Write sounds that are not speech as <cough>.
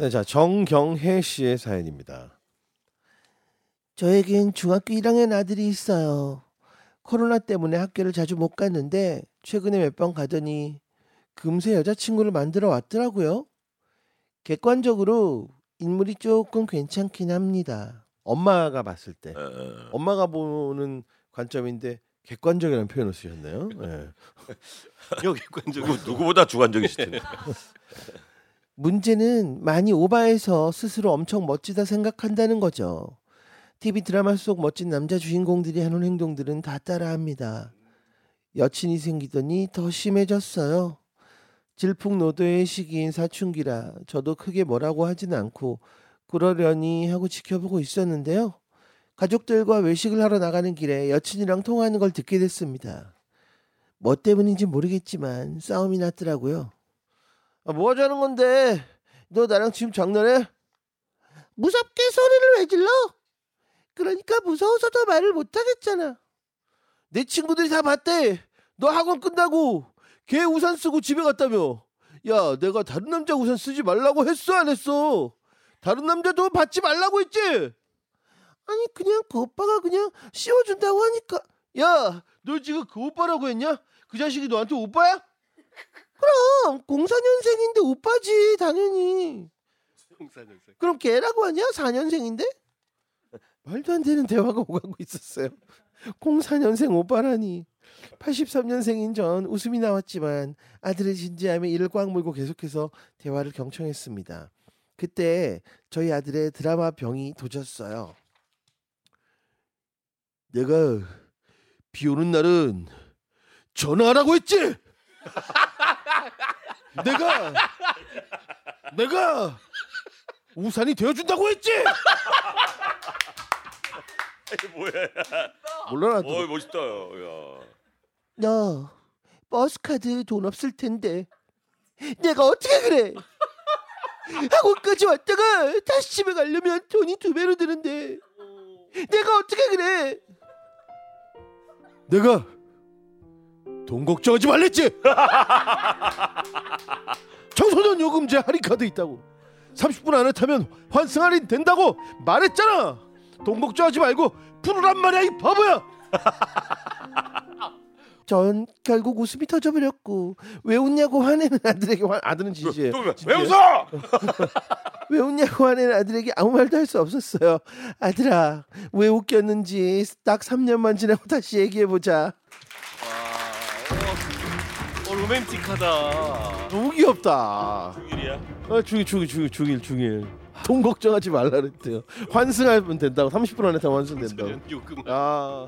네, 자 정경혜 씨의 사연입니다. 저에겐 중학교 1학년 아들이 있어요. 코로나 때문에 학교를 자주 못 갔는데 최근에 몇 번 가더니 금세 여자친구를 만들어 왔더라고요. 객관적으로 인물이 조금 괜찮긴 합니다. 엄마가 봤을 때 어, 엄마가 보는 관점인데 객관적이라는 표현을 쓰셨네요. 네. <laughs> 이거 객관적 누구, 누구보다 주관적이실 텐데. <laughs> 문제는 많이 오바해서 스스로 엄청 멋지다 생각한다는 거죠. TV 드라마 속 멋진 남자 주인공들이 하는 행동들은 다 따라합니다. 여친이 생기더니 더 심해졌어요. 질풍노도의 시기인 사춘기라 저도 크게 뭐라고 하진 않고 그러려니 하고 지켜보고 있었는데요. 가족들과 외식을 하러 나가는 길에 여친이랑 통화하는 걸 듣게 됐습니다. 뭐 때문인지 모르겠지만 싸움이 났더라고요. 아, 뭐 하자는 건데? 너 나랑 지금 장난해? 무섭게 소리를 왜 질러? 그러니까 무서워서 더 말을 못하겠잖아. 내 친구들이 다 봤대. 너 학원 끝나고 걔 우산 쓰고 집에 갔다며. 야, 내가 다른 남자 우산 쓰지 말라고 했어 안 했어? 다른 남자 도 받지 말라고 했지? 아니 그냥 그 오빠가 그냥 씌워준다고 하니까. 야, 너 지금 그 오빠라고 했냐? 그 자식이 너한테 오빠야? 그럼 04년생인데 오빠지 당연히. 그럼 걔라고 하냐? 4년생인데? 말도 안 되는 대화가 오가고 있었어요. 04년생 오빠라니. 83년생인 전 웃음이 나왔지만 아들의 진지함에 이를 꽉 물고 계속해서 대화를 경청했습니다. 그때 저희 아들의 드라마 병이 도졌어요. 내가 비 오는 날은 전화하라고 했지. <laughs> 내가 내가 우산이 되어준다고 했지. 이게 뭐야? 몰라 나도. 어 멋있다. 야. 너 버스 카드 돈 없을 텐데 내가 어떻게 그래? 학원까지 왔다가 다시 집에 가려면 돈이 두 배로 드는데 내가 어떻게 그래? 내가 돈 걱정하지 말랬지. <laughs> 청소년 요금제 할인 카드 있다고. 30분 안에 타면 환승 할인 된다고 말했잖아. 돈 걱정하지 말고 풀으란 말이야 이 바보야. <laughs> 전 결국 웃음이 터져버렸고 왜 웃냐고 화내는 아들에게 화, 아들은 진지해. 또왜 웃어? <laughs> 왜 웃냐고 하는 아들에게 아무 말도 할 수 없었어요. 아들아, 왜 웃겼는지 딱 3년만 지나고 다시 얘기해보자. 어, 로맨틱하다. 너무 귀엽다. 일이야? 아, 중일 중일 중일 중일 중일. 돈 걱정하지 말라 그랬대요. 환승하면 된다고. 30분 안에 다 환승된다고. 요금. 아.